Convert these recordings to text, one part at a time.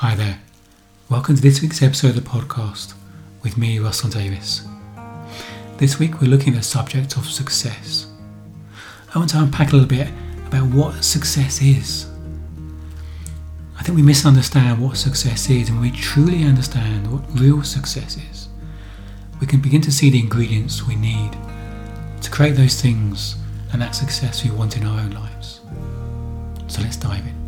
Hi there. Welcome to this week's episode of the podcast with me, Russell Davis. This week we're looking at the subject of success. I want to unpack a little bit about what success is. I think we misunderstand what success is, and we truly understand what real success is, we can begin to see the ingredients we need to create those things and that success we want in our own lives. So let's dive in.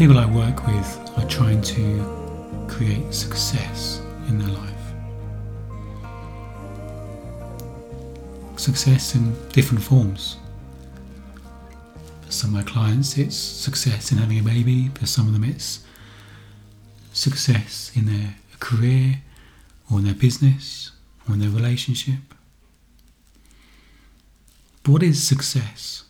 People I work with are trying to create success in their life. Success in different forms. For some of my clients, it's success in having a baby. For some of them, it's success in their career or in their business or in their relationship. But what is success?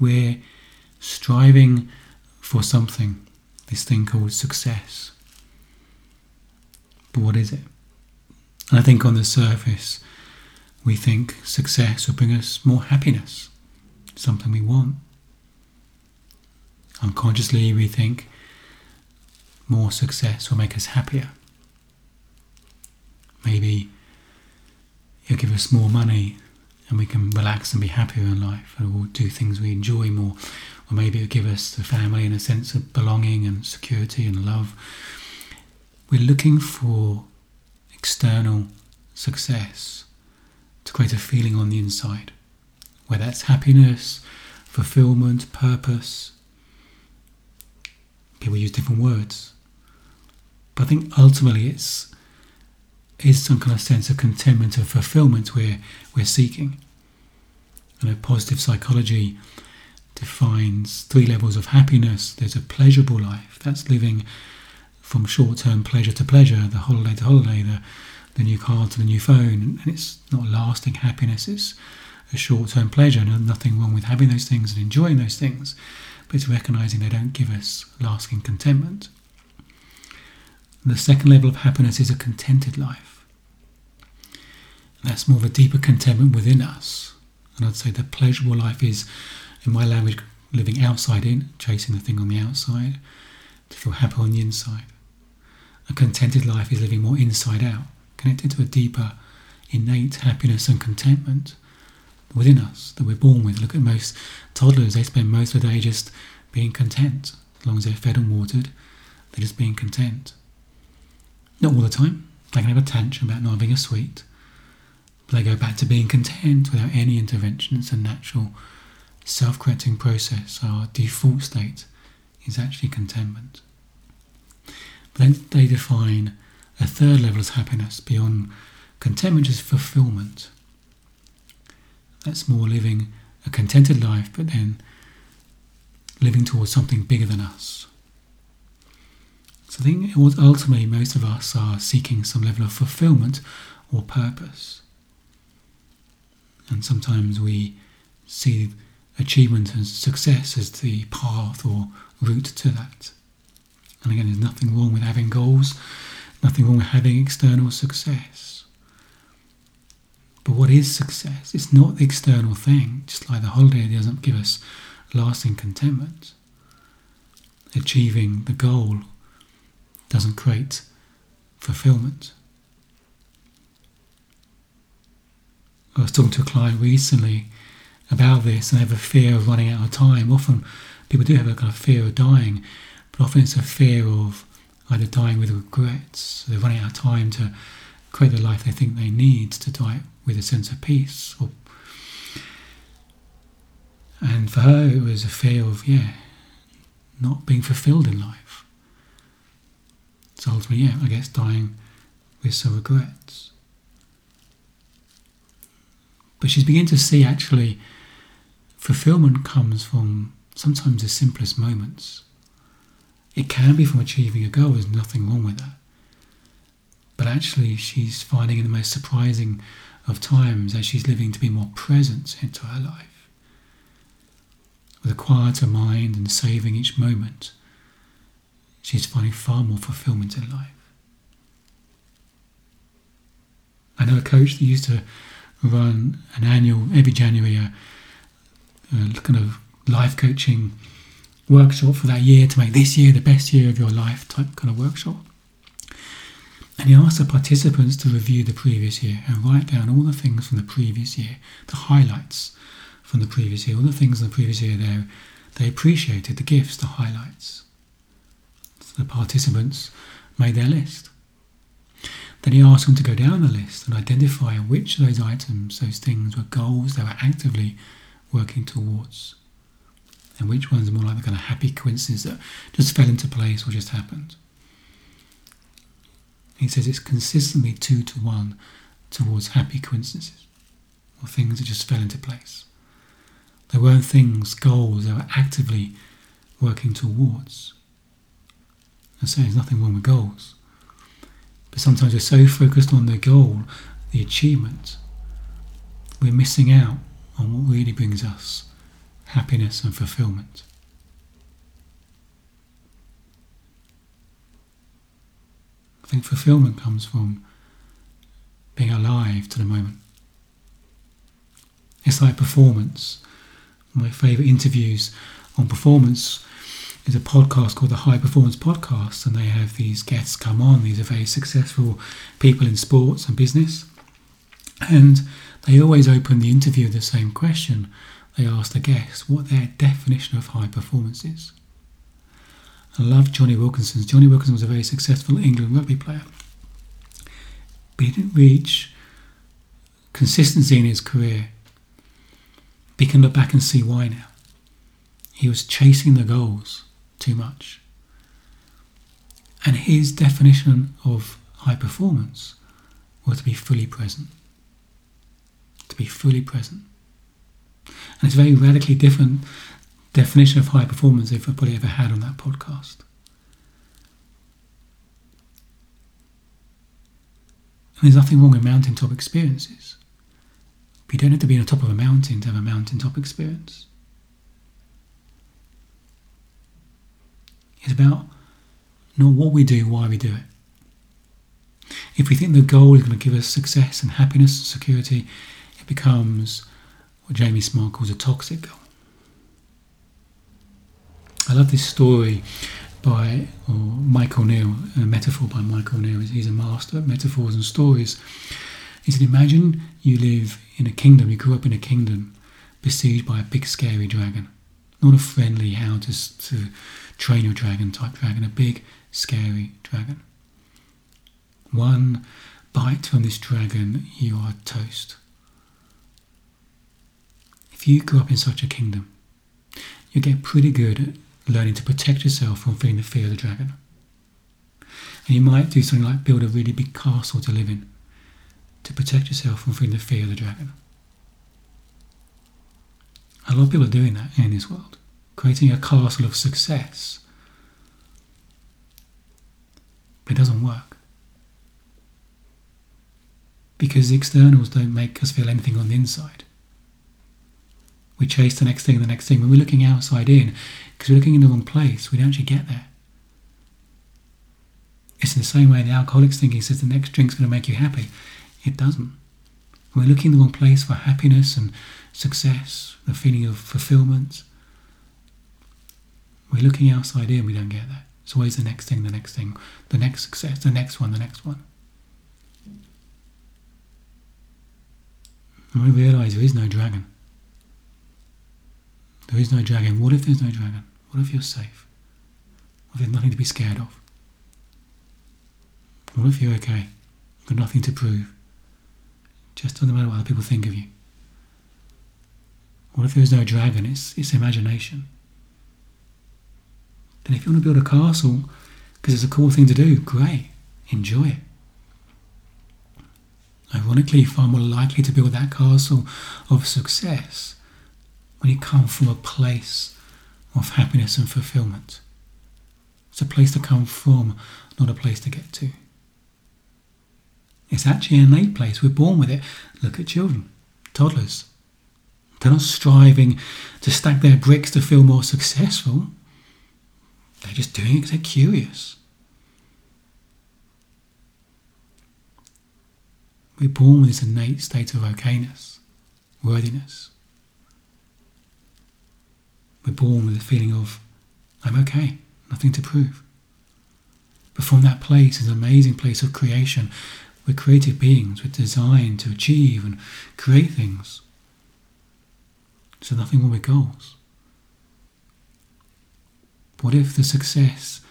We're striving for something, this thing called success. But what is it? And I think on the surface, we think success will bring us more happiness, something we want. Unconsciously, we think more success will make us happier. Maybe it'll give us more money and we can relax and be happier in life and we'll do things we enjoy more. Or maybe it'll give us the family and a sense of belonging and security and love. We're looking for external success to create a feeling on the inside, whether that's happiness, fulfillment, purpose. People use different words. But I think ultimately it's is some kind of sense of contentment and fulfillment we're, we're seeking. You know, positive psychology defines three levels of happiness. There's a pleasurable life, that's living from short term pleasure to pleasure, the holiday to holiday, the, the new car to the new phone. And it's not lasting happiness, it's a short term pleasure. And nothing wrong with having those things and enjoying those things, but it's recognizing they don't give us lasting contentment. The second level of happiness is a contented life. And that's more of a deeper contentment within us. And I'd say the pleasurable life is, in my language, living outside in, chasing the thing on the outside, to feel happy on the inside. A contented life is living more inside out, connected to a deeper, innate happiness and contentment within us that we're born with. Look at most toddlers, they spend most of the day just being content. As long as they're fed and watered, they're just being content. Not all the time. They can have a tantrum about not having a sweet. But they go back to being content without any intervention. It's a natural self correcting process. Our default state is actually contentment. But then they define a third level is happiness beyond contentment, is fulfillment. That's more living a contented life, but then living towards something bigger than us. So I think ultimately most of us are seeking some level of fulfillment or purpose. And sometimes we see achievement and success as the path or route to that. And again, there's nothing wrong with having goals, nothing wrong with having external success. But what is success? It's not the external thing, just like the holiday doesn't give us lasting contentment. Achieving the goal doesn't create fulfillment. I was talking to a client recently about this and they have a fear of running out of time. Often people do have a kind of fear of dying, but often it's a fear of either dying with regrets, they're running out of time to create the life they think they need to die with a sense of peace. Or, and for her, it was a fear of, yeah, not being fulfilled in life. So ultimately, yeah, I guess dying with some regrets. But she's beginning to see actually fulfillment comes from sometimes the simplest moments. It can be from achieving a goal, there's nothing wrong with that. But actually, she's finding in the most surprising of times as she's living to be more present into her life. With a quieter mind and saving each moment, she's finding far more fulfillment in life. I know a coach that used to run an annual, every January, a, a kind of life coaching workshop for that year to make this year the best year of your life type kind of workshop. And he asked the participants to review the previous year and write down all the things from the previous year, the highlights from the previous year, all the things in the previous year they, they appreciated, the gifts, the highlights. So the participants made their list. Then he asked them to go down the list and identify which of those items, those things, were goals they were actively working towards, and which ones are more like the kind of happy coincidences that just fell into place or just happened. He says it's consistently two to one towards happy coincidences or things that just fell into place. There weren't things, goals they were actively working towards. I say there's nothing wrong with goals. But sometimes we're so focused on the goal, the achievement, we're missing out on what really brings us happiness and fulfillment. I think fulfillment comes from being alive to the moment. It's like performance. My favourite interviews on performance is a podcast called the High Performance Podcast, and they have these guests come on. These are very successful people in sports and business. And they always open the interview with the same question. They asked the guests what their definition of high performance is. I love Jonny Wilkinson. Jonny Wilkinson was a very successful England rugby player, but he didn't reach consistency in his career. He can look back and see why now. He was chasing the goals too much. And his definition of high performance was to be fully present. To be fully present. And it's a very radically different definition of high performance they've probably ever had on that podcast. And there's nothing wrong with mountaintop experiences. But you don't have to be on the top of a mountain to have a mountaintop experience. It's about not what we do, why we do it. If we think the goal is going to give us success and happiness and security, it becomes what Jamie Smart calls a toxic goal. I love this story by or Michael Neill, a metaphor by Michael Neill. He's a master at metaphors and stories. He said, Imagine you live in a kingdom, you grew up in a kingdom besieged by a big scary dragon. Not a friendly, how to, to train your dragon type dragon, a big scary dragon. One bite from this dragon, you are toast. You grew up in such a kingdom, you get pretty good at learning to protect yourself from feeling the fear of the dragon. And you might do something like build a really big castle to live in to protect yourself from feeling the fear of the dragon. A lot of people are doing that in this world, creating a castle of success. But it doesn't work. Because the externals don't make us feel anything on the inside. We chase the next thing, and the next thing. When we're looking outside in, because we're looking in the wrong place, we don't actually get there. It's in the same way the alcoholic's thinking says the next drink's going to make you happy. It doesn't. We're looking in the wrong place for happiness and success, the feeling of fulfillment. We're looking outside in, we don't get there. It's always the next thing, the next thing, the next success, the next one, the next one. And we realise there is no dragon. There is no dragon. What if there's no dragon? What if you're safe? What if there's nothing to be scared of? What if you're okay? You've got nothing to prove. Just doesn't matter what other people think of you. What if there's no dragon? It's, it's imagination. Then if you want to build a castle because it's a cool thing to do, great. Enjoy it. Ironically, far more likely to build that castle of success when you come from a place of happiness and fulfillment. It's a place to come from, not a place to get to. It's actually an innate place. We're born with it. Look at children, toddlers. They're not striving to stack their bricks to feel more successful. They're just doing it because they're curious. We're born with this innate state of okayness, worthiness. We're born with a feeling of, I'm okay, nothing to prove. But from that place is an amazing place of creation. We're creative beings, we're designed to achieve and create things. So nothing wrong with goals. What if the success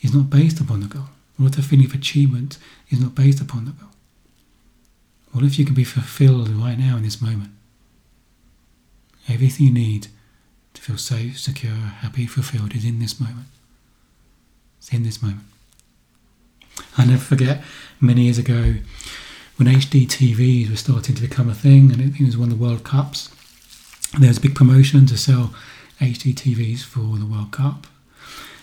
is not based upon the goal? What if the feeling of achievement is not based upon the goal? What if you can be fulfilled right now in this moment? Everything you need to feel safe, secure, happy, fulfilled is in this moment. It's in this moment. I never forget many years ago when HD TVs were starting to become a thing, and it was one of the World Cups. There was a big promotion to sell HD TVs for the World Cup,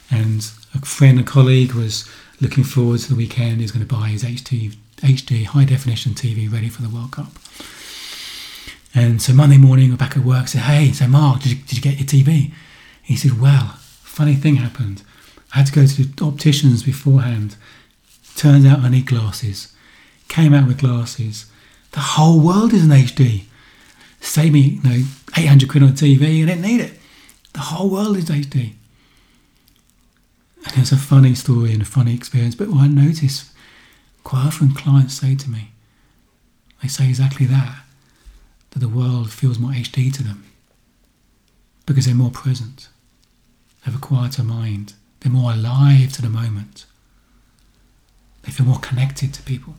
and a friend, a colleague, was looking forward to the weekend. He's going to buy his HD, HD high definition TV ready for the World Cup. And so Monday morning, we're back at work. Said, "Hey, so Mark, did you, did you get your TV?" He said, "Well, funny thing happened. I had to go to the opticians beforehand. Turns out I need glasses. Came out with glasses. The whole world is in HD. Save me, you know, 800 quid on a TV. I didn't need it. The whole world is HD." And it's a funny story and a funny experience. But what I notice quite often clients say to me, they say exactly that, that the world feels more HD to them because they're more present, they have a quieter mind, they're more alive to the moment, they feel more connected to people,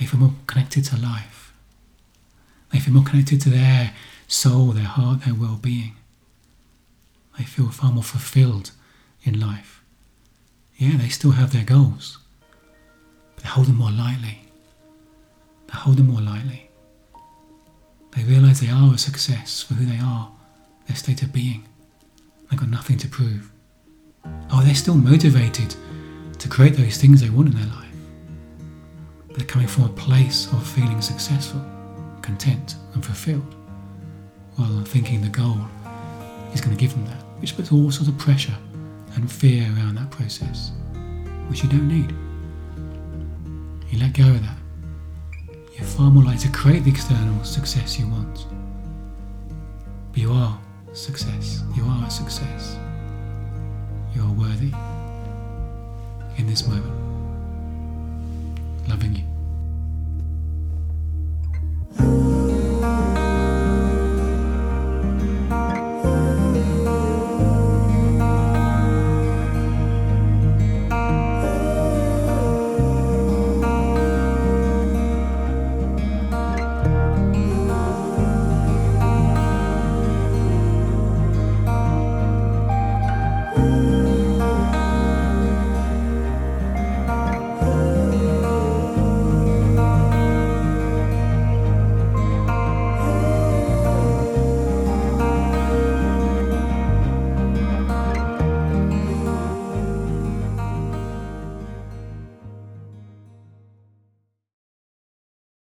they feel more connected to life, they feel more connected to their soul, their heart, their well being. They feel far more fulfilled in life. Yeah, they still have their goals, but they hold them more lightly. They hold them more lightly. They realize they are a success for who they are, their state of being. They've got nothing to prove. Oh, they're still motivated to create those things they want in their life. They're coming from a place of feeling successful, content, and fulfilled, while thinking the goal is going to give them that, which puts all sorts of pressure and fear around that process, which you don't need. You let go of that. You're far more likely to create the external success you want. But you are success. You are a success. You are worthy in this moment. Loving you.